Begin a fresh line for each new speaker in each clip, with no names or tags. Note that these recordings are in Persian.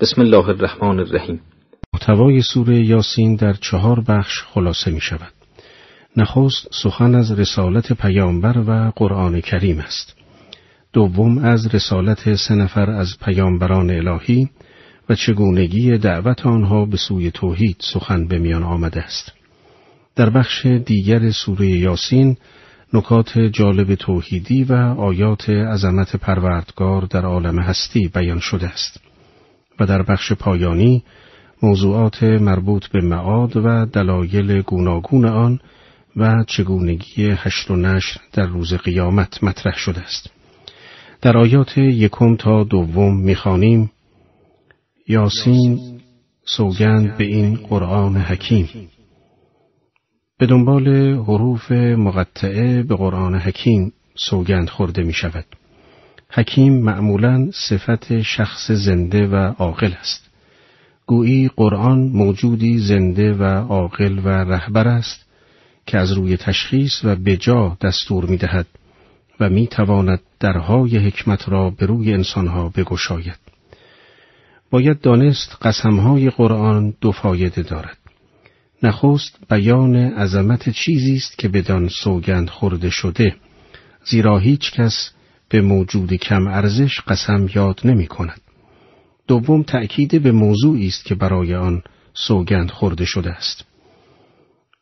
بسم الله الرحمن الرحیم
محتوای سوره یاسین در چهار بخش خلاصه می شود. نخست سخن از رسالت پیامبر و قرآن کریم است. دوم از رسالت سه نفر از پیامبران الهی و چگونگی دعوت آنها به سوی توحید سخن به میان آمده است. در بخش دیگر سوره یاسین نکات جالب توحیدی و آیات عظمت پروردگار در عالم هستی بیان شده است. و در بخش پایانی موضوعات مربوط به معاد و دلایل گوناگون آن و چگونگی حشر و نشر در روز قیامت مطرح شده است. در آیات یکم تا دوم می‌خوانیم یاسین سوگند به این قرآن حکیم به دنبال حروف مقطعه به قرآن حکیم سوگند خورده می شود. حکیم معمولا صفت شخص زنده و عاقل است. گویی قرآن موجودی زنده و عاقل و رهبر است که از روی تشخیص و بجا دستور می دهد و می تواند درهای حکمت را به روی انسانها بگشاید. باید دانست قسمهای قرآن دو فایده دارد. نخست بیان عظمت چیزی است که بدان سوگند خورده شده زیرا هیچ کس به موجود کم ارزش قسم یاد نمی کند. دوم تأکید به موضوعی است که برای آن سوگند خورده شده است.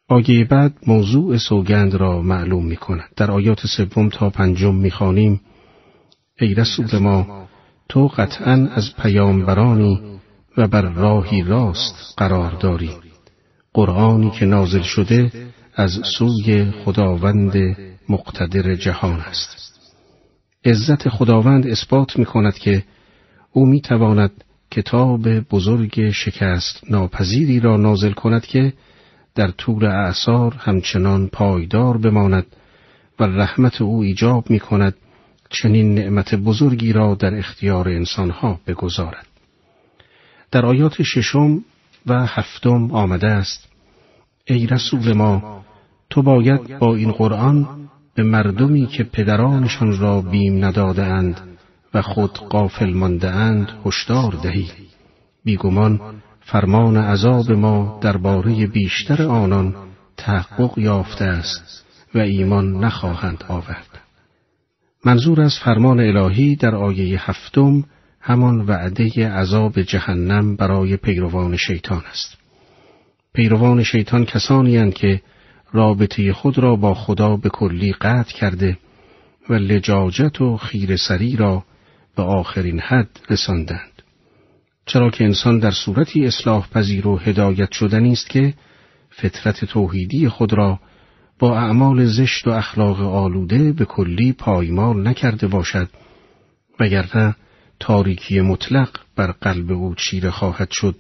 آیه بعد موضوع سوگند را معلوم می کند. در آیات سوم تا پنجم می خانیم ای رسول ما تو قطعا از پیامبرانی و بر راهی راست قرار داری. قرآنی که نازل شده از سوی خداوند مقتدر جهان است. عزت خداوند اثبات می کند که او می تواند کتاب بزرگ شکست ناپذیری را نازل کند که در طول اعثار همچنان پایدار بماند و رحمت او ایجاب می کند چنین نعمت بزرگی را در اختیار انسانها بگذارد. در آیات ششم و هفتم آمده است ای رسول ما تو باید با این قرآن به مردمی که پدرانشان را بیم نداده اند و خود قافل مانده اند هشدار دهی. بیگمان فرمان عذاب ما درباره بیشتر آنان تحقق یافته است و ایمان نخواهند آورد. منظور از فرمان الهی در آیه هفتم همان وعده عذاب جهنم برای پیروان شیطان است. پیروان شیطان کسانی که رابطه خود را با خدا به کلی قطع کرده و لجاجت و خیرسری را به آخرین حد رساندند. چرا که انسان در صورتی اصلاح پذیر و هدایت شدنی است که فطرت توحیدی خود را با اعمال زشت و اخلاق آلوده به کلی پایمال نکرده باشد وگرنه تاریکی مطلق بر قلب او چیره خواهد شد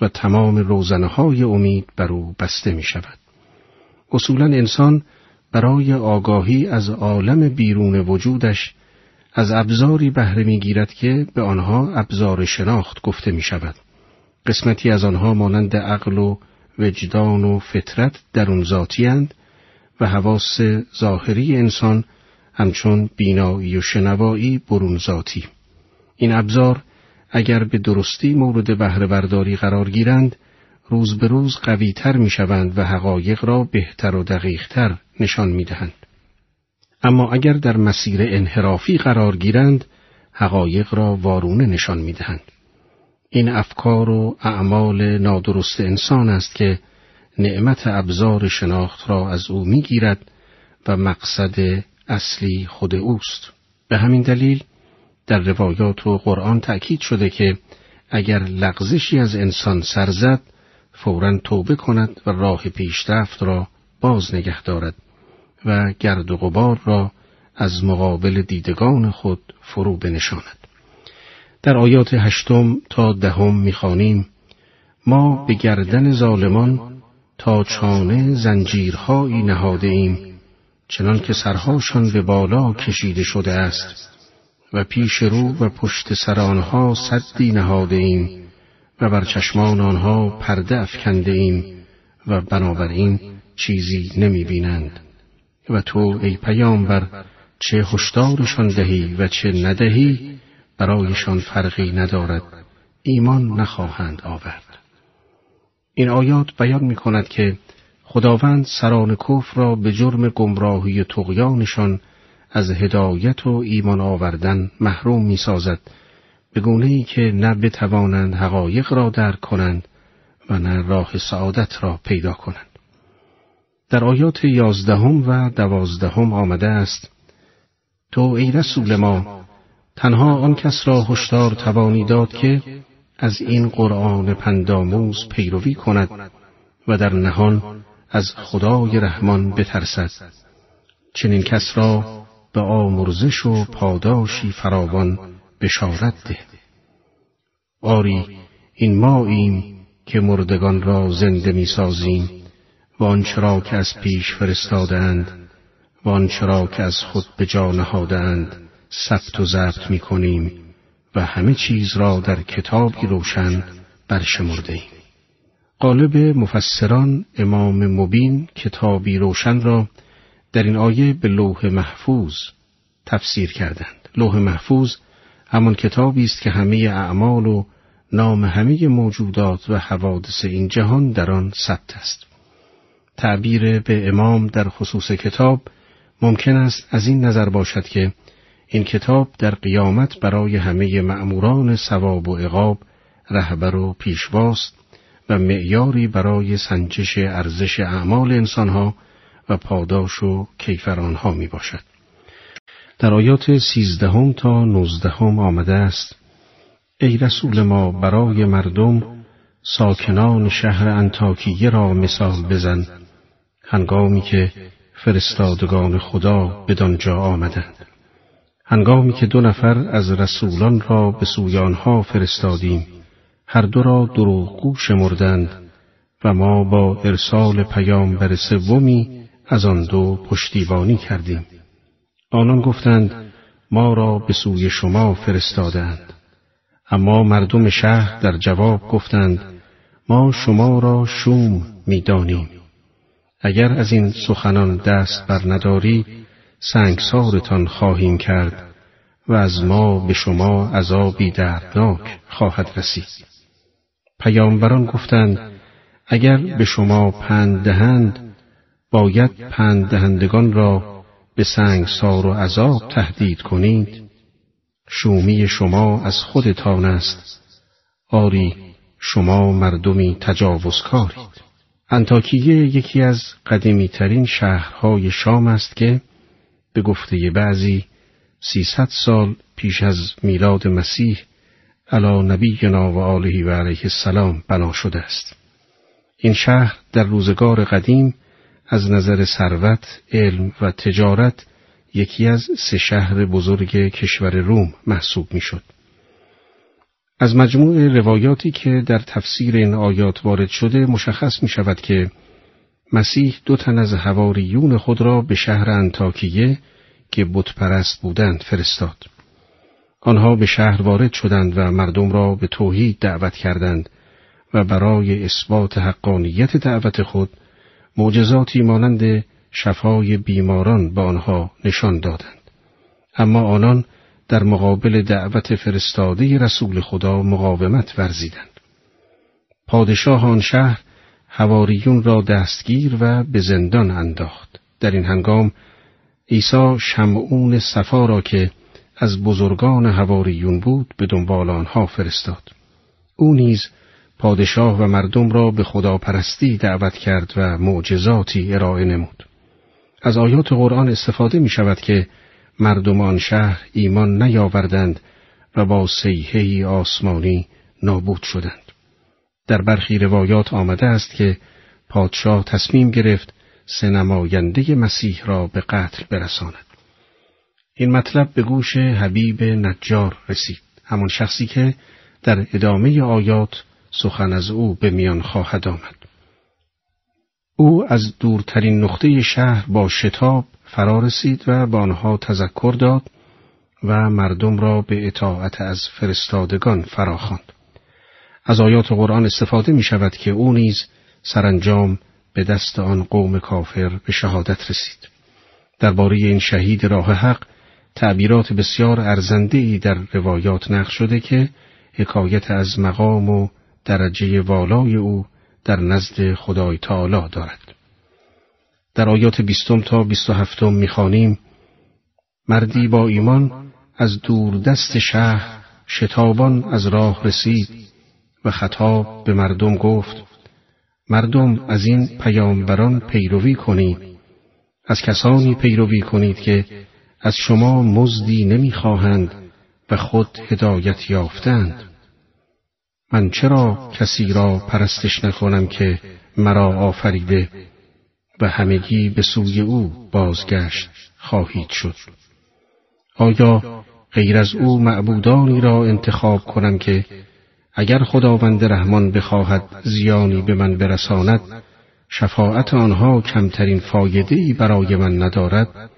و تمام روزنه های امید بر او بسته می شود. اصولا انسان برای آگاهی از عالم بیرون وجودش از ابزاری بهره می‌گیرد که به آنها ابزار شناخت گفته می شود. قسمتی از آنها مانند عقل و وجدان و فطرت درون ذاتی و حواس ظاهری انسان همچون بینایی و شنوایی برون ذاتی. این ابزار اگر به درستی مورد بهره برداری قرار گیرند روز به روز قویتر می شوند و حقایق را بهتر و دقیقتر نشان می دهند. اما اگر در مسیر انحرافی قرار گیرند حقایق را وارونه نشان می دهند. این افکار و اعمال نادرست انسان است که نعمت ابزار شناخت را از او می گیرد و مقصد اصلی خود اوست. به همین دلیل در روایات و قرآن تأکید شده که اگر لغزشی از انسان سرزد فورا توبه کند و راه پیشرفت را باز نگه دارد و گرد و غبار را از مقابل دیدگان خود فرو بنشاند. در آیات هشتم تا دهم می‌خوانیم ما به گردن ظالمان تا چانه زنجیرهایی نهاده ایم چنان که سرهاشان به بالا کشیده شده است و پیش رو و پشت سر آنها صدی نهاده ایم و بر چشمان آنها پرده افکنده ایم و بنابراین چیزی نمی بینند. و تو ای پیامبر چه هشدارشان دهی و چه ندهی برایشان فرقی ندارد. ایمان نخواهند آورد. این آیات بیان می کند که خداوند سران کفر را به جرم گمراهی و تقیانشان از هدایت و ایمان آوردن محروم می سازد به گونه ای که نه بتوانند حقایق را درک کنند و نه راه سعادت را پیدا کنند. در آیات یازدهم و دوازدهم آمده است تو ای رسول ما تنها آن کس را هشدار توانی داد که از این قرآن پنداموز پیروی کند و در نهان از خدای رحمان بترسد چنین کس را به آمرزش و پاداشی فراوان بشارت ده آری این ماییم که مردگان را زنده می سازیم و آنچه را که از پیش فرستادند و آنچه را که از خود به جا نهادند ثبت و ضبط می کنیم و همه چیز را در کتابی روشن برشمرده ایم. قالب مفسران امام مبین کتابی روشن را در این آیه به لوح محفوظ تفسیر کردند. لوح محفوظ همان کتابی است که همه اعمال و نام همه موجودات و حوادث این جهان در آن ثبت است. تعبیر به امام در خصوص کتاب ممکن است از این نظر باشد که این کتاب در قیامت برای همه مأموران ثواب و عقاب رهبر و پیشواست و معیاری برای سنجش ارزش اعمال انسانها و پاداش و کیفر آنها می باشد. در آیات سیزدهم تا نوزدهم آمده است ای رسول ما برای مردم ساکنان شهر انتاکیه را مثال بزن هنگامی که فرستادگان خدا بدانجا آمدند. هنگامی که دو نفر از رسولان را به سوی آنها فرستادیم هر دو را دروغگو شمردند و ما با ارسال پیامبر سومی از آن دو پشتیبانی کردیم. آنان گفتند ما را به سوی شما فرستادند اما مردم شهر در جواب گفتند ما شما را شوم می‌دانیم. اگر از این سخنان دست بر نداری سنگسارتان خواهیم کرد و از ما به شما عذابی دردناک خواهد رسید. پیامبران گفتند اگر به شما پند دهند باید پند دهندگان را به سنگسار و عذاب تهدید کنید. شومی شما از خودتان است. آری شما مردمی تجاوزکارید. انتاکیه یکی از قدیمی ترین شهرهای شام است که به گفته بعضی سیصد سال پیش از میلاد مسیح علا نبینا و آله و علیه السلام بنا شده است. این شهر در روزگار قدیم از نظر ثروت، علم و تجارت یکی از سه شهر بزرگ کشور روم محسوب می‌شد. از مجموع روایاتی که در تفسیر این آیات وارد شده مشخص می شود که مسیح دو تن از هواریون خود را به شهر انتاکیه که بتپرست بودند فرستاد. آنها به شهر وارد شدند و مردم را به توحید دعوت کردند و برای اثبات حقانیت دعوت خود معجزاتی مانند شفای بیماران به آنها نشان دادند. اما آنان در مقابل دعوت فرستاده رسول خدا مقاومت ورزیدند. پادشاه آن شهر هواریون را دستگیر و به زندان انداخت. در این هنگام عیسی شمعون صفا را که از بزرگان هواریون بود به دنبال آنها فرستاد. او نیز پادشاه و مردم را به خداپرستی دعوت کرد و معجزاتی ارائه نمود. از آیات قرآن استفاده می شود که مردمان شهر ایمان نیاوردند و با سیهی آسمانی نابود شدند. در برخی روایات آمده است که پادشاه تصمیم گرفت سه نماینده مسیح را به قتل برساند. این مطلب به گوش حبیب نجار رسید. همان شخصی که در ادامه آیات سخن از او به میان خواهد آمد. او از دورترین نقطه شهر با شتاب فرا رسید و به آنها تذکر داد و مردم را به اطاعت از فرستادگان فراخواند. از آیات قرآن استفاده می شود که او نیز سرانجام به دست آن قوم کافر به شهادت رسید. درباره این شهید راه حق تعبیرات بسیار ارزنده ای در روایات نقل شده که حکایت از مقام و درجه والای او در نزد خدای تعالی دارد. در آیات بیستم تا بیست و هفتم می‌خوانیم مردی با ایمان از دور دست شهر شتابان از راه رسید و خطاب به مردم گفت مردم از این پیامبران پیروی کنید از کسانی پیروی کنید که از شما مزدی نمی‌خواهند و خود هدایت یافتند من چرا کسی را پرستش نکنم که مرا آفریده و همگی به سوی او بازگشت خواهید شد؟ آیا غیر از او معبودانی را انتخاب کنم که اگر خداوند رحمان بخواهد زیانی به من برساند شفاعت آنها کمترین فایده برای من ندارد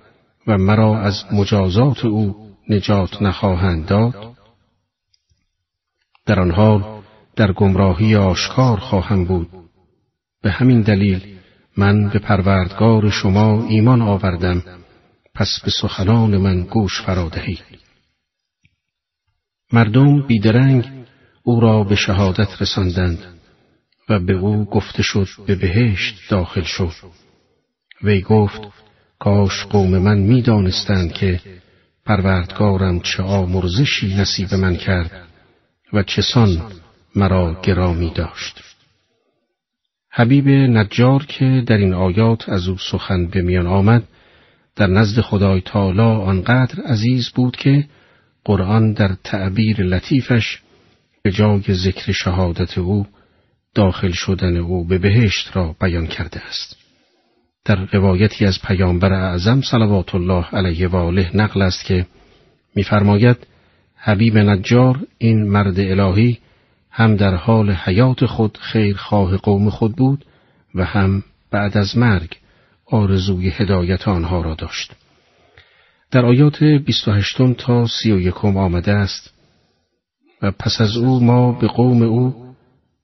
و مرا از مجازات او نجات نخواهند داد؟ در آن حال در گمراهی آشکار خواهم بود. به همین دلیل من به پروردگار شما ایمان آوردم. پس به سخنان من گوش فرادهید مردم بیدرنگ او را به شهادت رساندند و به او گفته شد به بهشت داخل شد وی گفت کاش قوم من می‌دانستند که پروردگارم چه آمرزشی نصیب من کرد و چسان مرا گرامی داشت حبیب نجار که در این آیات از او سخن به میان آمد در نزد خدای تعالی آنقدر عزیز بود که قرآن در تعبیر لطیفش به جای ذکر شهادت او داخل شدن او به بهشت را بیان کرده است. در روایتی از پیامبر اعظم صلوات الله علیه و آله نقل است که می‌فرماید حبیب نجار این مرد الهی هم در حال حیات خود خیرخواه قوم خود بود و هم بعد از مرگ آرزوی هدایت آنها را داشت. در آیات 28 تا 31 آمده است و پس از او ما به قوم او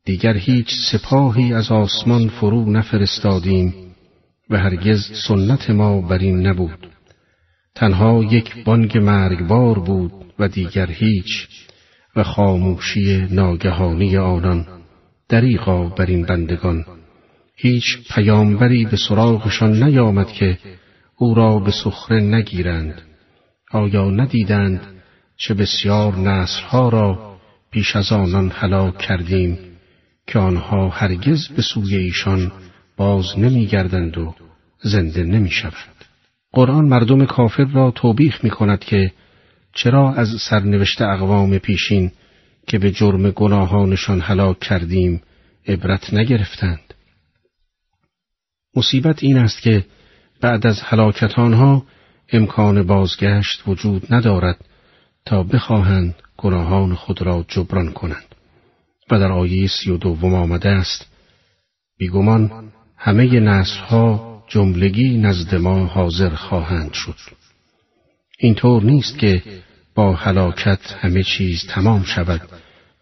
دیگر هیچ سپاهی از آسمان فرو نفرستادیم و هرگز سنت ما بر این نبود. تنها یک بانگ مرگبار بود و دیگر هیچ و خاموشی ناگهانی آنان دریغا بر این بندگان. هیچ پیامبری به سراغشان نیامد که او را به سخره نگیرند. آیا ندیدند چه بسیار نسلها را پیش از آنان هلاک کردیم که آنها هرگز به سوی ایشان باز نمیگردند و زنده نمی‌شوند؟ قرآن مردم کافر را توبیخ می کند که چرا از سرنوشت اقوام پیشین که به جرم گناهانشان هلاک کردیم عبرت نگرفتند؟ مصیبت این است که بعد از هلاکت آنها امکان بازگشت وجود ندارد تا بخواهند گناهان خود را جبران کنند. و در آیه سی و دوم آمده است بیگمان همه نسلها جملگی نزد ما حاضر خواهند شد. اینطور نیست که با هلاکت همه چیز تمام شود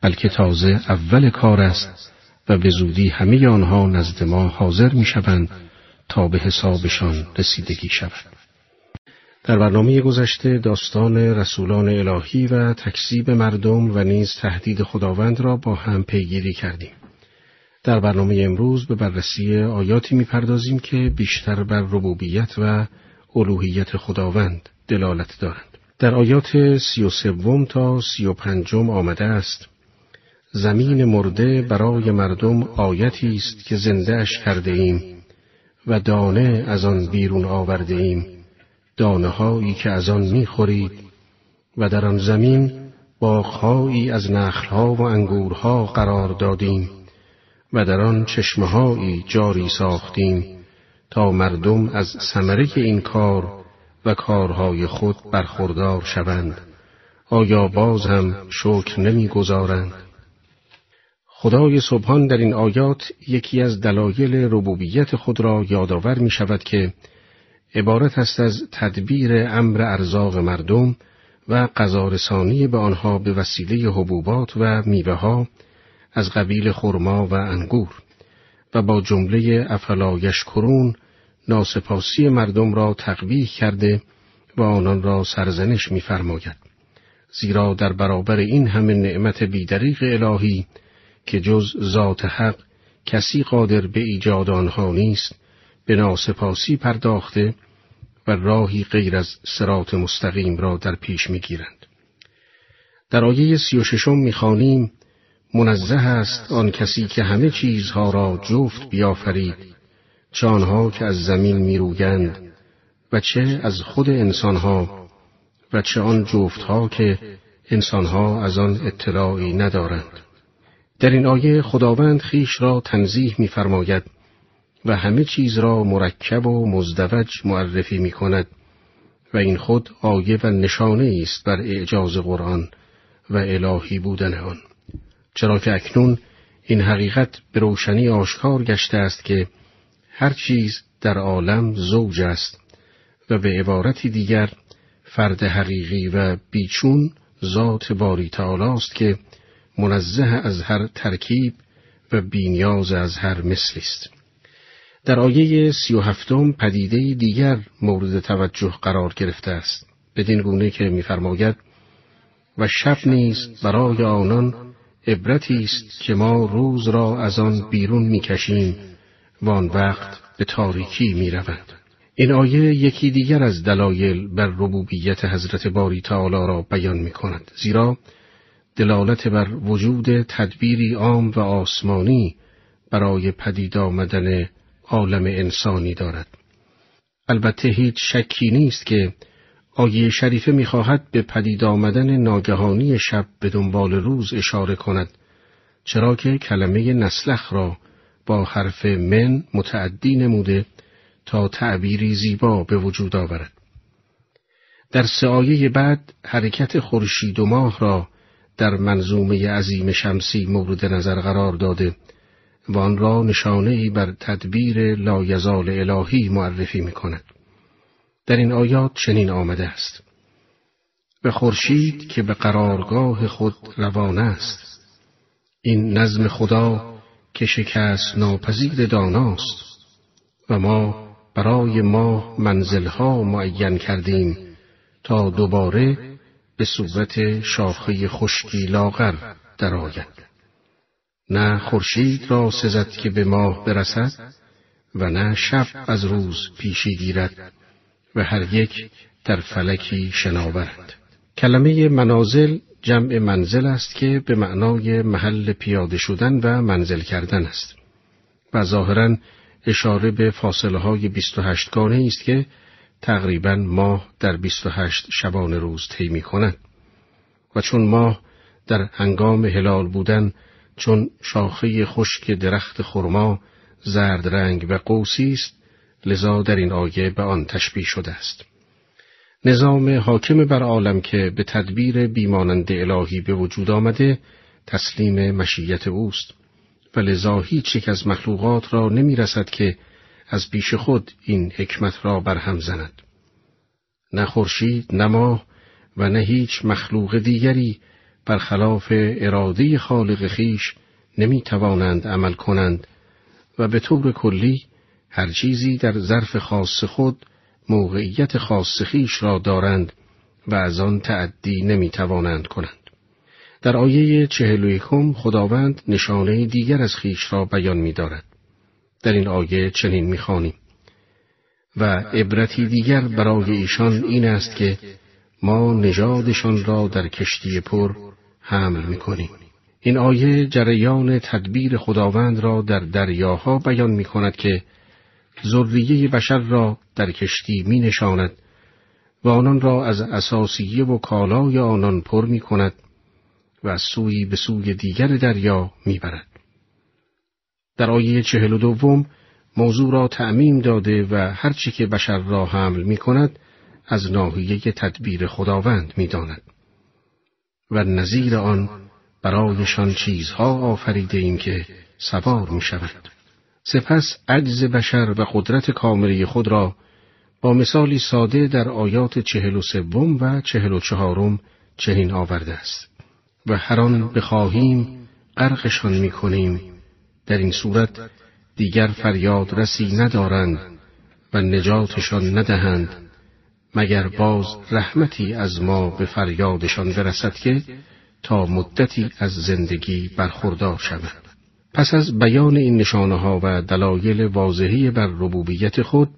بلکه تازه اول کار است و به زودی همه آنها نزد ما حاضر می شوند تا به حسابشان رسیدگی شود. در برنامه گذشته داستان رسولان الهی و تکذیب مردم و نیز تهدید خداوند را با هم پیگیری کردیم. در برنامه امروز به بررسی آیاتی می‌پردازیم که بیشتر بر ربوبیت و الوهیت خداوند دلالت دارند. در آیات سی و سوم تا سی و پنجم آمده است. زمین مرده برای مردم آیتی است که زندهش کرده ایم و دانه از آن بیرون آورده ایم دانه هایی که از آن می‌خورید و در آن زمین باغهایی از نخلها و انگورها قرار دادیم و در آن چشمهایی جاری ساختیم تا مردم از ثمره این کار و کارهای خود برخوردار شوند. آیا باز هم شکر نمی‌گذارند؟ خدای سبحان در این آیات یکی از دلایل ربوبیت خود را یادآور می شود که عبارت است از تدبیر امر ارزاق مردم و قضارسانی به آنها به وسیله حبوبات و میوه ها از قبیل خرما و انگور و با جمله افلا یشکرون ناسپاسی مردم را تقبیح کرده و آنان را سرزنش می‌فرماید زیرا در برابر این همه نعمت بیدریق الهی که جز ذات حق کسی قادر به ایجاد آنها نیست به ناسپاسی پرداخته و راهی غیر از سرات مستقیم را در پیش می‌گیرند. در آیه سی و ششم می‌خوانیم منزه است آن کسی که همه چیزها را جفت بیافرید چه که از زمین میرویند و چه از خود انسانها و چه آن جفتها که انسانها از آن اطلاعی ندارند. در این آیه خداوند خیش را تنزیح می‌فرماید و همه چیز را مرکب و مزدوج معرفی می کند و این خود آیه و نشانه است بر اعجاز قرآن و الهی بودن آن. چرا که اکنون این حقیقت به روشنی آشکار گشته است که هر چیز در عالم زوج است و به عبارتی دیگر فرد حقیقی و بیچون ذات باری تعالی است که منزه از هر ترکیب و بینیاز از هر مثلی است. در آیه سی و هفتم پدیده دیگر مورد توجه قرار گرفته است. بدین گونه که می‌فرماید و شب نیز برای آنان عبرتی است که ما روز را از آن بیرون می‌کشیم و وقت به تاریکی می‌روند. این آیه یکی دیگر از دلایل بر ربوبیت حضرت باری تعالی را بیان می کند. زیرا دلالت بر وجود تدبیری عام و آسمانی برای پدید آمدن عالم انسانی دارد. البته هیچ شکی نیست که آیه شریفه می‌خواهد به پدید آمدن ناگهانی شب به دنبال روز اشاره کند چرا که کلمه نسلخ را با حرف من متعدی نموده تا تعبیری زیبا به وجود آورد. در سایه بعد حرکت خورشید و ماه را در منظومه عظیم شمسی مورد نظر قرار داده و آن را نشانه بر تدبیر لایزال الهی معرفی می کند. در این آیات چنین آمده است. به خورشید که به قرارگاه خود روانه است. این نظم خدا که شکست ناپذیر داناست. و ما برای ما منزلها معین کردیم تا دوباره به صورت شاخه خشکی لاغر درآید. نه خورشید را سزد که به ماه برسد و نه شب از روز پیشی گیرد و هر یک در فلکی شناورد. کلمه منازل جمع منزل است که به معنای محل پیاده شدن و منزل کردن است. و ظاهرا اشاره به فاصله های 28 گانه است که تقریبا ماه در 28 شبان روز طی می کند و چون ماه در هنگام هلال بودن چون شاخه خشک درخت خرما زرد رنگ و قوسی است لذا در این آیه به آن تشبیه شده است. نظام حاکم بر عالم که به تدبیر بیمانند الهی به وجود آمده تسلیم مشیت اوست و لذا هیچ یک از مخلوقات را نمی رسد که از پیش خود این حکمت را برهم زند. نه خورشید، نه ماه و نه هیچ مخلوق دیگری برخلاف اراده خالق خیش نمی توانند عمل کنند و به طور کلی هر چیزی در ظرف خاص خود موقعیت خاص خیش را دارند و از آن تعدی نمی توانند کنند. در آیه چهل و یکم خداوند نشانه دیگر از خیش را بیان می دارد. در این آیه چنین می خانیم. و عبرتی دیگر برای ایشان این است که ما نژادشان را در کشتی پر حمل می کنیم. این آیه جریان تدبیر خداوند را در دریاها بیان می کند که ذریه بشر را در کشتی می نشاند و آنان را از اساسیه و کالای آنان پر می کند و از سوی به سوی دیگر دریا می‌برد. در آیه چهل و دوم موضوع را تعمیم داده و هرچی که بشر را حمل می کند از ناحیه تدبیر خداوند می داند. و نظیر آن برایشان چیزها آفریده ایم که سوار می شود. سپس عجز بشر و قدرت کاملی خود را با مثالی ساده در آیات چهل و سوم و چهل و چهارم چنین آورده است. و هر آن بخواهیم غرقشان می‌کنیم در این صورت دیگر فریاد رسی ندارند و نجاتشان ندهند مگر باز رحمتی از ما به فریادشان برسد که تا مدتی از زندگی برخوردار شوند. پس از بیان این نشانه ها و دلایل واضحی بر ربوبیت خود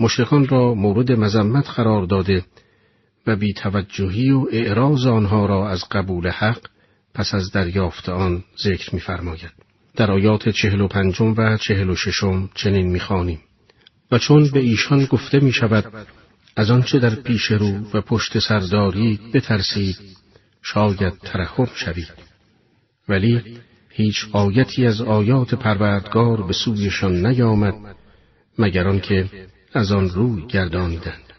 مشرکان را مورد مذمت قرار داده و بی توجهی و اعراض آنها را از قبول حق پس از دریافت آن ذکر می‌فرماید. در آیات چهل و پنجم و چهل و ششم چنین می‌خوانیم و چون به ایشان گفته می شود از آنچه در پیش رو و پشت سر دارید بترسید شاید ترحم شوید ولی هیچ آیتی از آیات پروردگار به سویشان نیامد مگر آنکه از آن روی گردانیدند.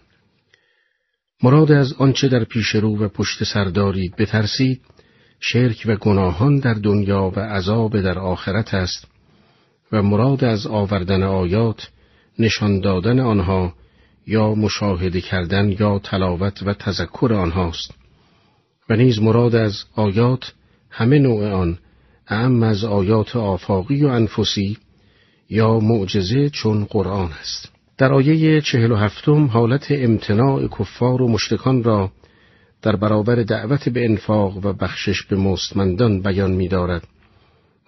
مراد از آنچه در پیش رو و پشت سر دارید بترسید شرک و گناهان در دنیا و عذاب در آخرت است و مراد از آوردن آیات نشان دادن آنها یا مشاهده کردن یا تلاوت و تذکر آنهاست. و نیز مراد از آیات همه نوع آن اعم از آیات آفاقی و انفسی یا معجزه چون قرآن است. در آیه چهل و هفتم حالت امتناع کفار و مشتکان را در برابر دعوت به انفاق و بخشش به مستمندان بیان می دارد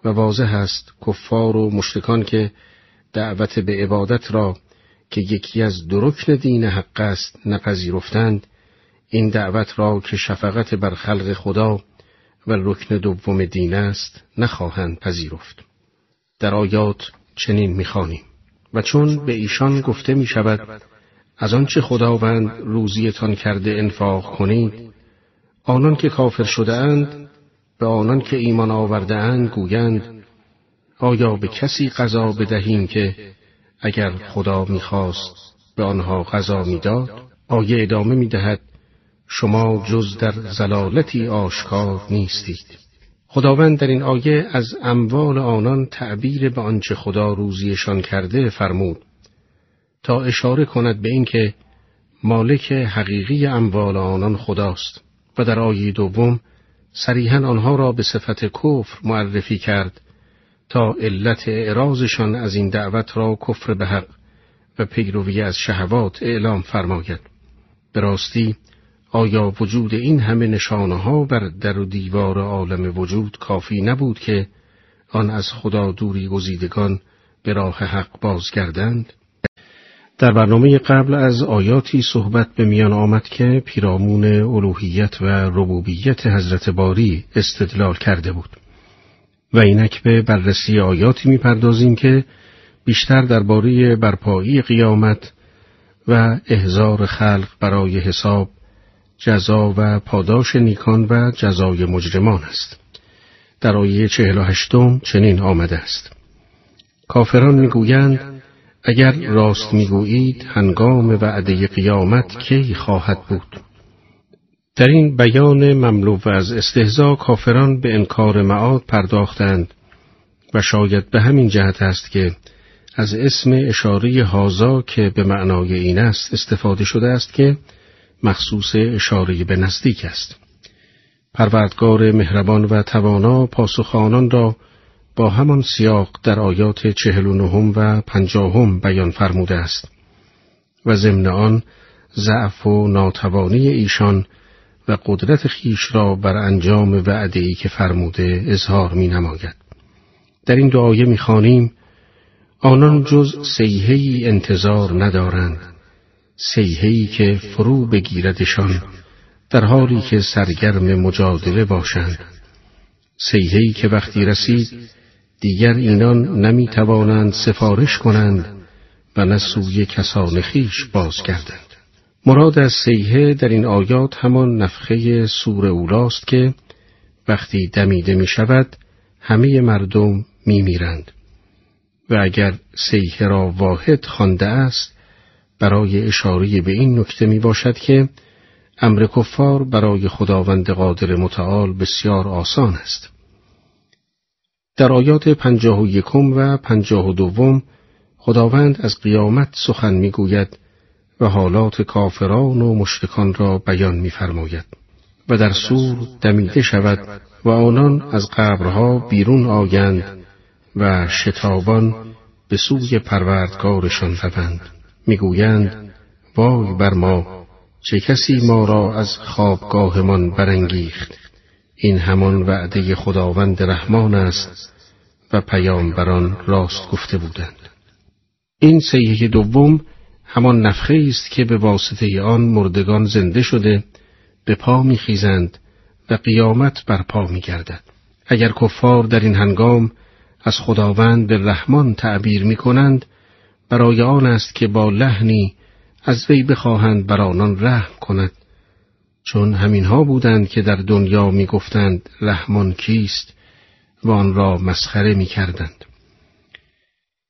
و واضح است کفار و مشتکان که دعوت به عبادت را که یکی از درکن دین حق است نپذیرفتند این دعوت را که شفقت بر خلق خدا و رکن دوم دین است نخواهند پذیرفت. در آیات چنین می‌خوانیم. و چون به ایشان گفته می شود از آنچه خداوند روزیتان کرده انفاق کنید آنان که کافر شده اند به آنان که ایمان آورده اند گویند آیا به کسی غذا بدهیم که اگر خدا می‌خواست به آنها غذا می‌داد آیه ادامه می‌دهد شما جز در زلالتی آشکار نیستید. خداوند در این آیه از اموال آنان تعبیر به آنچه خدا روزیشان کرده فرمود. تا اشاره کند به اینکه مالک حقیقی اموال آنان خداست و در آیه دوم صریحا آنها را به صفت کفر معرفی کرد تا علت اعراضشان از این دعوت را کفر به حق و پیروی از شهوات اعلام فرماید. به راستی آیا وجود این همه نشانه ها بر در و دیوار عالم وجود کافی نبود که آن از خدا دوری گزیدگان به راه حق بازگردند؟ در برنامه قبل از آیاتی صحبت به میان آمد که پیرامون الوهیت و ربوبیت حضرت باری استدلال کرده بود و اینک به بررسی آیاتی می‌پردازیم که بیشتر درباره برپایی قیامت و احزار خلق برای حساب جزا و پاداش نیکان و جزای مجرمان است. در آیه چهل و هشتم چنین آمده است. کافران می‌گویند اگر راست می‌گویید هنگام وعده قیامت کی خواهد بود؟ در این بیان مملو از استهزا کافران به انکار معاد پرداختند و شاید به همین جهت است که از اسم اشاره هازا که به معنای این است استفاده شده است که مخصوص اشاره به نزدیک است. پروردگار مهربان و توانا پاسخانان را با همان سیاق در آیات چهل و نهم و پنجاهم بیان فرموده است و ضمن آن ضعف و ناتوانی ایشان و قدرت خیش را بر انجام وعده‌ای که فرموده اظهار می نماید. در این دعایه می خانیم آنان جز سیهی انتظار ندارند سیهی که فرو بگیردشان در حالی که سرگرم مجادله باشند. سیهی که وقتی رسید دیگر اینان نمی توانند سفارش کنند و نسوی کسان خیش باز کردند مراد از سیهه در این آیات همان نفخه سور اولاست که وقتی دمیده می شود همه مردم می میرند و اگر سیهه را واحد خوانده است برای اشاره به این نکته می باشد که امر کفار برای خداوند قادر متعال بسیار آسان است. در آیات پنجاه و یکم و پنجاه و دوم خداوند از قیامت سخن می‌گوید و حالات کافران و مشرکان را بیان می‌فرماید و در سور دمیده شود و آنان از قبرها بیرون آیند و شتابان به سوی پروردگارشان روند می‌گویند وای بر ما چه کسی ما را از خوابگاهمان برانگیخت؟ این همان وعده خداوند رحمان است و پیامبران راست گفته بودند. این سیه دوم همان نفخه است که به واسطه آن مردگان زنده شده به پا میخیزند و قیامت بر پا میگردد. اگر کفار در این هنگام از خداوند به رحمان تعبیر می کنند برای آن است که با لحنی از وی بخواهند بر آنان رحم کند چون همینها بودند که در دنیا می گفتند رحمان کیست و آن را مسخره می کردند.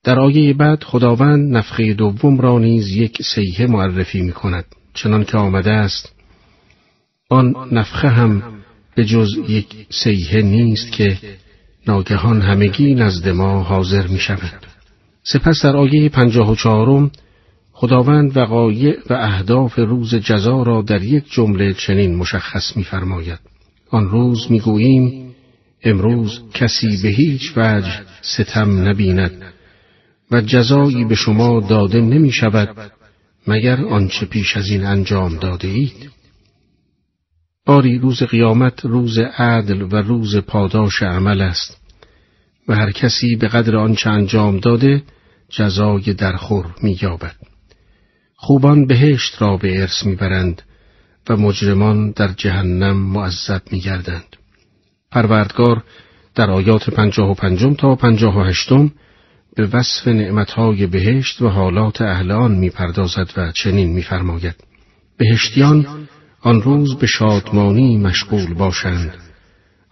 در آیه بعد خداوند نفخه دوم را نیز یک سیه معرفی می کند چنان که آمده است آن نفخه هم به جز یک سیه نیست که ناگهان همگی نزد ما حاضر می شود. سپس در آیه پنجاه و چهارم خداوند وقایع و اهداف روز جزا را در یک جمله چنین مشخص می‌فرماید آن روز می‌گوییم امروز کسی به هیچ وجه ستم نبیند و جزایی به شما داده نمی شود مگر آنچه پیش از این انجام داده اید. آری روز قیامت روز عدل و روز پاداش عمل است و هر کسی به قدر آنچه انجام داده جزای درخور مییابد. خوبان بهشت را به ارث می‌برند و مجرمان در جهنم معذب میگردند. پروردگار در آیات پنجاه و پنجم تا پنجاه و هشتم به وصف نعمتهای بهشت و حالات اهل آن می‌پردازد و چنین میفرماید بهشتیان آن روز به شادمانی مشغول باشند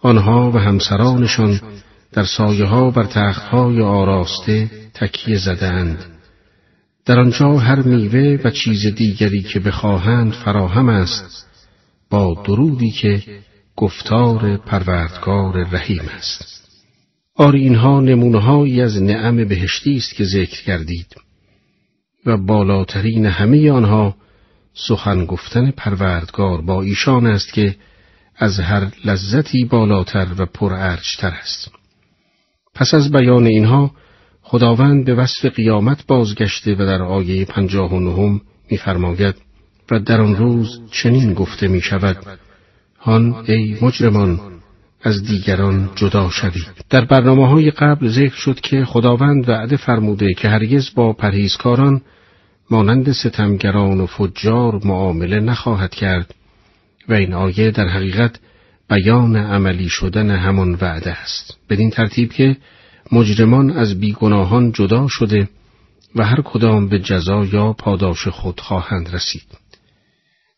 آنها و همسرانشان در سایه ها بر تخت های آراسته تکیه زدند در آنجا هر میوه و چیز دیگری که بخواهند فراهم است با درودی که گفتار پروردگار رحیم است. آری اینها نمونههایی از نعم بهشتی است که ذکر کردید. و بالاترین همه آنها سخن گفتن پروردگار با ایشان است که از هر لذتی بالاتر و پرارجتر است. پس از بیان اینها خداوند به وصف قیامت بازگشته و در آیه پنجاه و نهم میفرماید و در آن روز چنین گفته می شود هان ای مجرمان از دیگران جدا شوید در برنامه های قبل ذکر شد که خداوند وعده فرموده که هرگز با پرهیزکاران مانند ستمگران و فجار معامله نخواهد کرد و این آیه در حقیقت بیان عملی شدن همان وعده است بدین ترتیب که مجرمان از بیگناهان جدا شده و هر کدام به جزا یا پاداش خود خواهند رسید.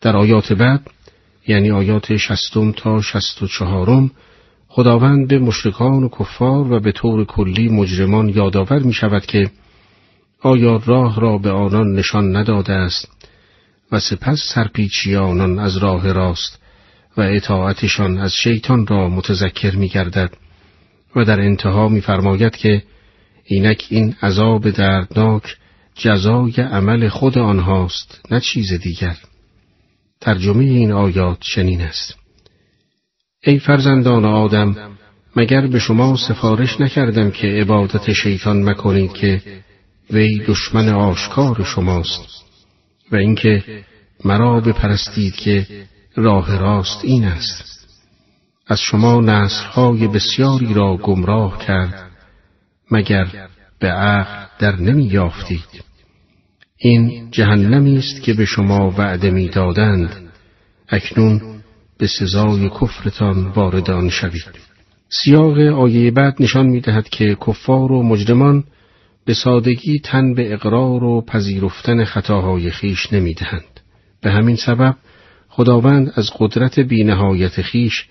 در آیات بعد یعنی آیات شستم تا شست و چهارم خداوند به مشرکان و کفار و به طور کلی مجرمان یادآور می شود که آیا راه را به آنان نشان نداده است و سپس سرپیچی آنان از راه راست و اطاعتشان از شیطان را متذکر می گردد و در انتها میفرماید که اینک این عذاب دردناک جزای عمل خود آنهاست نه چیز دیگر. ترجمه این آیات چنین است. ای فرزندان آدم مگر به شما سفارش نکردم که عبادت شیطان مکنید که وی دشمن آشکار شماست و اینکه مرا بپرستید که راه راست این است. از شما نسلهای بسیاری را گمراه کرد مگر به عقل در نمی یافتید این جهنمی است که به شما وعده می دادند اکنون به سزای کفرتان وارد آن شوید. سیاق آیه بعد نشان می دهد که کفار و مجرمان به سادگی تن به اقرار و پذیرفتن خطاهای خیش نمی دهند. به همین سبب خداوند از قدرت بینهایت خیش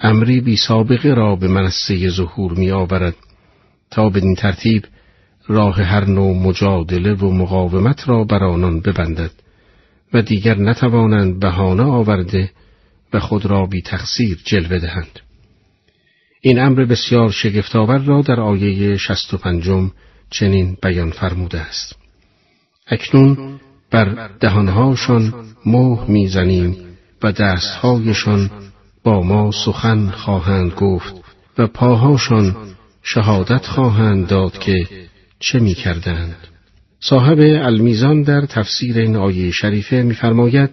امری بی سابقه را به منصه ظهور می آورد تا بدین ترتیب راه هر نوع مجادله و مقاومت را بر آنان ببندد و دیگر نتوانند بهانه آورده و خود را بی تقصیر جلوه دهند. این امر بسیار شگفتآور را در آیه شست و پنجم چنین بیان فرموده است. اکنون بر دهانهاشان موه می‌زنیم و دستهایشان با ما سخن خواهند گفت و پاهاشان شهادت خواهند داد که چه می کردند صاحب المیزان در تفسیر این آیه شریفه می‌فرماید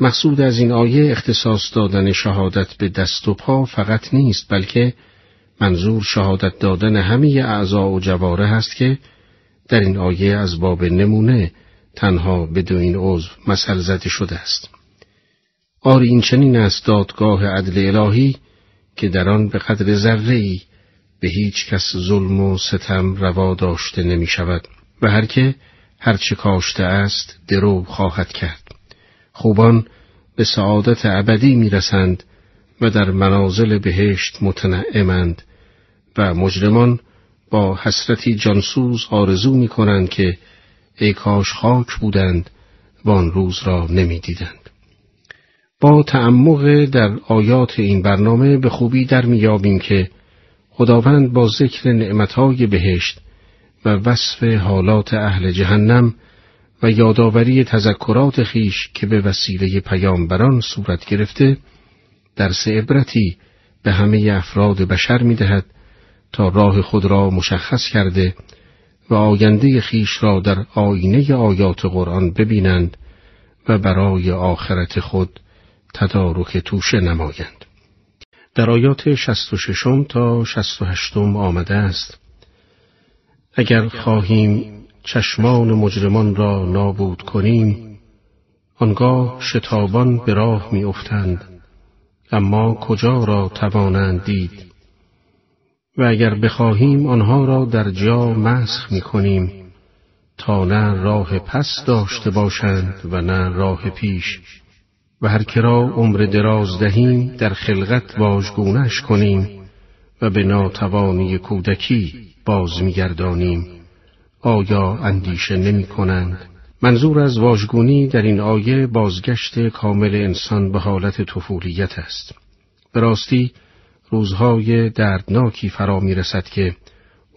مقصود از این آیه اختصاص دادن شهادت به دست و پا فقط نیست بلکه منظور شهادت دادن همه اعضا و جواره هست که در این آیه از باب نمونه تنها به دو این عضو مثل زده شده است. آری این چنین است دادگاه عدل الهی که در آن به قدر ذره به هیچ کس ظلم و ستم روا داشته نمی شود و هر که هرچه کاشته است درو خواهد کرد. خوبان به سعادت ابدی می رسند و در منازل بهشت متنعمند و مجرمان با حسرتی جانسوز آرزو می کنند که ای کاش خاک بودند و آن روز را نمی دیدند. با تعمق در آیات این برنامه به خوبی در میابیم که خداوند با ذکر نعمتهای بهشت و وصف حالات اهل جهنم و یادآوری تذکرات خیش که به وسیله پیامبران صورت گرفته درس عبرتی به همه افراد بشر می دهد تا راه خود را مشخص کرده و آینده خیش را در آینه آیات قرآن ببینند و برای آخرت خود تدارک توشه نمایند. در آیات شست و ششم تا شست و هشتم آمده است اگر خواهیم چشمان مجرمان را نابود کنیم آنگاه شتابان به راه می افتند اما کجا را توانند دید و اگر بخواهیم آنها را در جا مسخ می کنیم تا نه راه پس داشته باشند و نه راه پیش و هر کرا عمر دراز دهیم در خلقت واژگونش کنیم و به ناتوانی کودکی باز میگردانیم آیا اندیشه نمی کنند؟ منظور از واژگونی در این آیه بازگشت کامل انسان به حالت طفولیت است. به راستی روزهای دردناکی فرا می رسد که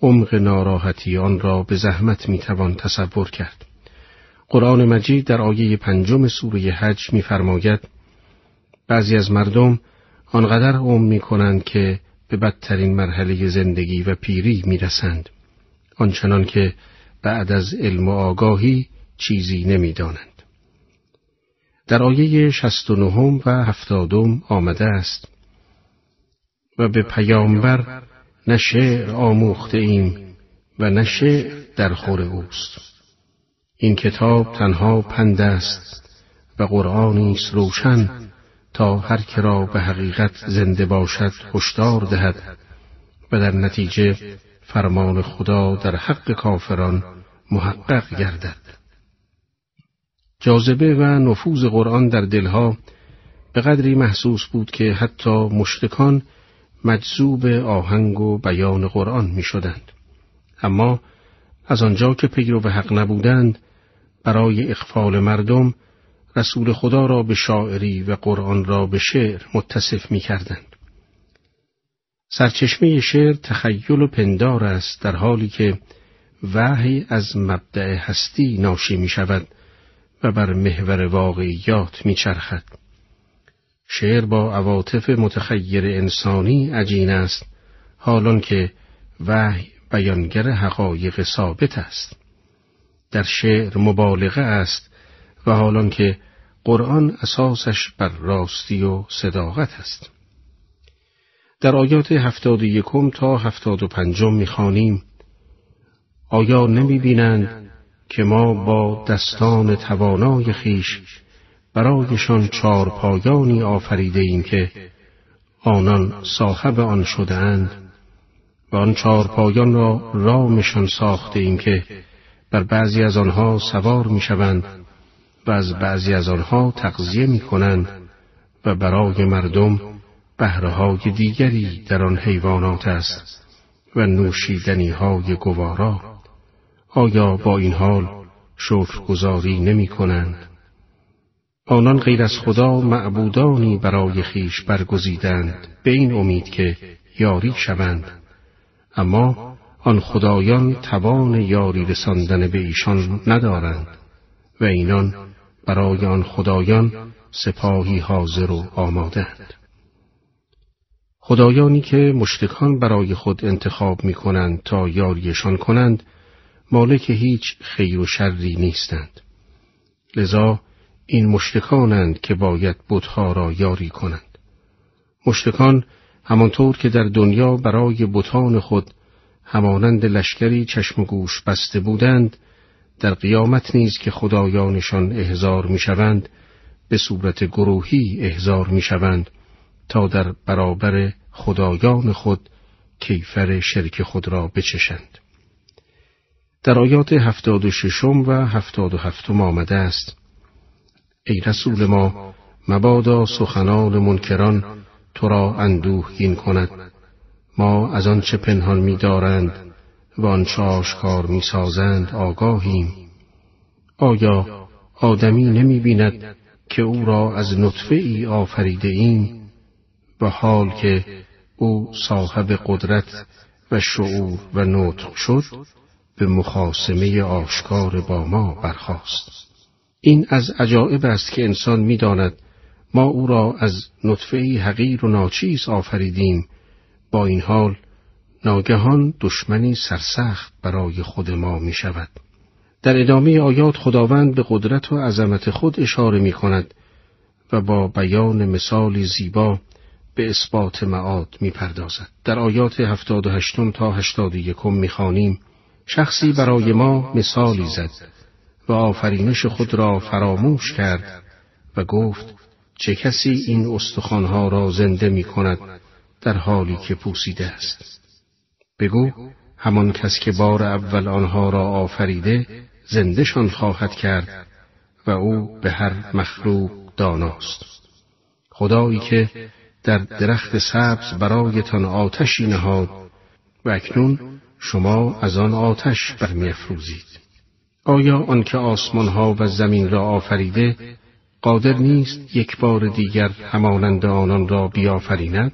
عمق ناراحتی آن را به زحمت می توان تصور کرد. قرآن مجید در آیه پنجم سوره حج می‌فرماید بعضی از مردم آنقدر عم می کنند که به بدترین مرحله زندگی و پیری می رسند. آنچنان که بعد از علم و آگاهی چیزی نمی دانند. در آیه شست و نهم و هفتادم آمده است و به پیامبر نه شعر آموخته ایم و نه شعر در خور اوست. این کتاب تنها پند است و قرآنی است روشن تا هر که را به حقیقت زنده باشد هشدار دهد و در نتیجه فرمان خدا در حق کافران محقق گردد جاذبه و نفوذ قرآن در دلها به قدری محسوس بود که حتی مشتکان مجذوب آهنگ و بیان قرآن می شدند. اما از آنجا که پیرو به حق نبودند برای اخفال مردم رسول خدا را به شاعری و قرآن را به شعر متصف می کردند. سرچشمه شعر تخیل و پندار است در حالی که وحی از مبدع هستی ناشی می شود و بر محور واقعیات می چرخد. شعر با عواطف متخیر انسانی عجین است حالان که وحی بیانگر حقایق ثابت است. در شعر مبالغه است و حالان که قرآن اساسش بر راستی و صداقت است. در آیات هفتاد یکم تا هفتاد و پنجم می‌خوانیم آیا نمی بینند که ما با دستان توانای خیش برایشان چار پایانی آفریده ایم که آنان صاحب آن شده اند و آن چار پایان را رامشان ساخته ایم که بر بعضی از آنها سوار می شوند و از بعضی از آنها تغذیه می کنند و برای مردم بهرههای دیگری در آن حیوانات است و نوشیدنی های گوارا آیا با این حال شکرگزاری نمی کنند؟ آنان غیر از خدا معبودانی برای خیش برگزیدند به این امید که یاری شوند اما آن خدایان توان یاری رساندن به ایشان ندارند و اینان برای آن خدایان سپاهی حاضر و آمادند. خدایانی که مشتکان برای خود انتخاب می کنند تا یاریشان کنند مالک هیچ خیر و شری نیستند لذا این مشتکانند که باید بتها را یاری کنند. مشتکان همانطور که در دنیا برای بتان خود همانند لشکری چشم و گوش بسته بودند در قیامت نیز که خدایانشان احزار می‌شوند به صورت گروهی احزار می‌شوند تا در برابر خدایان خود کیفر شرک خود را بچشند. در آیات هفتاد و ششم و هفتاد و هفتم آمده است ای رسول ما مبادا سخنان منکران تو را اندوهگین کند. ما از آنچه پنهان می‌دارند و آنچه آشکار می‌سازند آگاهیم. آیا آدمی نمی بیند که او را از نطفه ای آفریده ایم؟ و حال که او صاحب قدرت و شعور و نطق شد به مخاسمه آشکار با ما برخاست. این از عجائب است که انسان می‌داند ما او را از نطفه حقیر و ناچیز آفریدیم با این حال ناگهان دشمنی سرسخت برای خود ما می شود. در ادامه آیات خداوند به قدرت و عظمت خود اشاره می کند و با بیان مثالی زیبا به اثبات معاد می پردازد. در آیات هفتاد و هشتم تا هشتاد و یکم می خانیم شخصی برای ما مثالی زد و آفرینش خود را فراموش کرد و گفت چه کسی این استخوانها را زنده می کند در حالی که پوسیده است؟ بگو همان کس که بار اول آنها را آفریده زندهشان خواهد کرد و او به هر مخلوق داناست. خدایی که در درخت سبز برایتان آتشی نهاد و اکنون شما از آن آتش برمیافروزید. آیا آنکه آسمانها و زمین را آفریده قادر نیست یک بار دیگر همانند آنان را بیافریند؟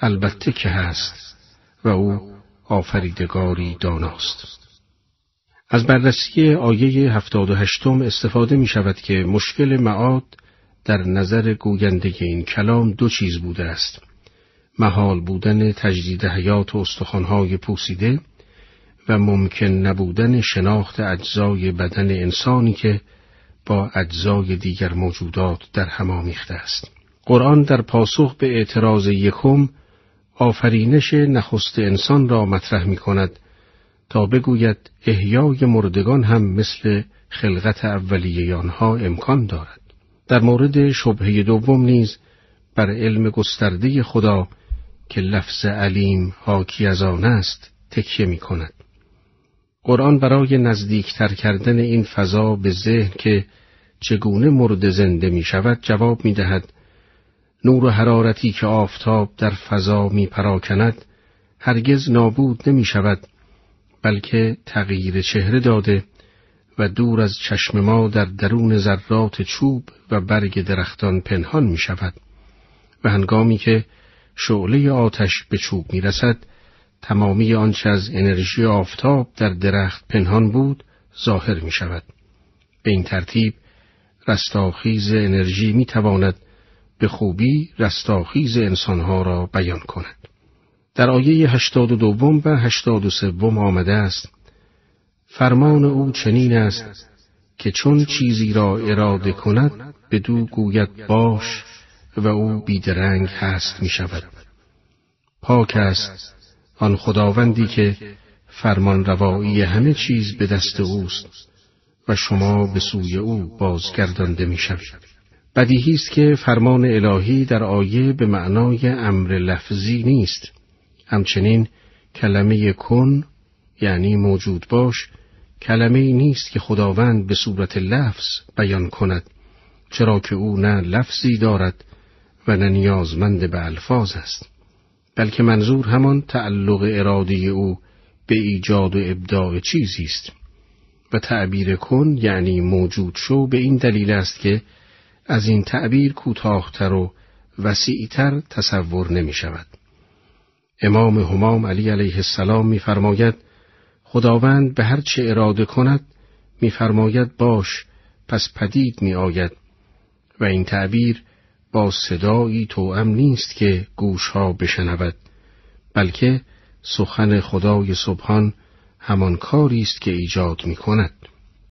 البته که هست و او آفریدگاری داناست. از بررسی آیه هفتاد و هشتم استفاده می شود که مشکل معاد در نظر گوینده این کلام دو چیز بوده است. محال بودن تجدید حیات و استخوانهای پوسیده و ممکن نبودن شناخت اجزای بدن انسانی که با اجزای دیگر موجودات در هم آمیخته است. قرآن در پاسخ به اعتراض یکم آفرینش نخست انسان را مطرح می کند تا بگوید احیای مردگان هم مثل خلقت اولیه آنها امکان دارد. در مورد شبهه دوم نیز بر علم گسترده خدا که لفظ علیم حاکی از آن است تکیه می کند. قرآن برای نزدیکتر کردن این فضا به ذهن که چگونه مرد زنده می شود جواب می دهد. نور و حرارتی که آفتاب در فضا می پراکند هرگز نابود نمی شود بلکه تغییر چهره داده و دور از چشم ما در درون ذرات چوب و برگ درختان پنهان می شود. و هنگامی که شعله آتش به چوب می رسد تمامی آنچه از انرژی آفتاب در درخت پنهان بود ظاهر می شود. به این ترتیب رستاخیز انرژی می تواند به خوبی رستاخیز انسانها را بیان کند. در آیه هشتاد و دوم و هشتاد و سوم آمده است فرمان او چنین است که چون چیزی را اراده کند به دو گوید باش و او بیدرنگ هست می شود. پاک است آن خداوندی که فرمان روایی همه چیز به دست اوست و شما به سوی او بازگردانده می شوید. بدیهی است که فرمان الهی در آیه به معنای امر لفظی نیست همچنین کلمه کن یعنی موجود باش کلمه نیست که خداوند به صورت لفظ بیان کند چرا که او نه لفظی دارد و نه نیازمند به الفاظ است بلکه منظور همان تعلق ارادی او به ایجاد و ابداع چیزی است و تعبیر کن یعنی موجود شو به این دلیل است که از این تعبیر کوتاهتر و وسیعتر تصور نمی شود. امام همام علی علیه السلام میفرماید خداوند به هر چه اراده کند میفرماید باش پس پدید می آید و این تعبیر با صدایی توأم نیست که گوشها بشنود بلکه سخن خدای سبحان همان کاری است که ایجاد می کند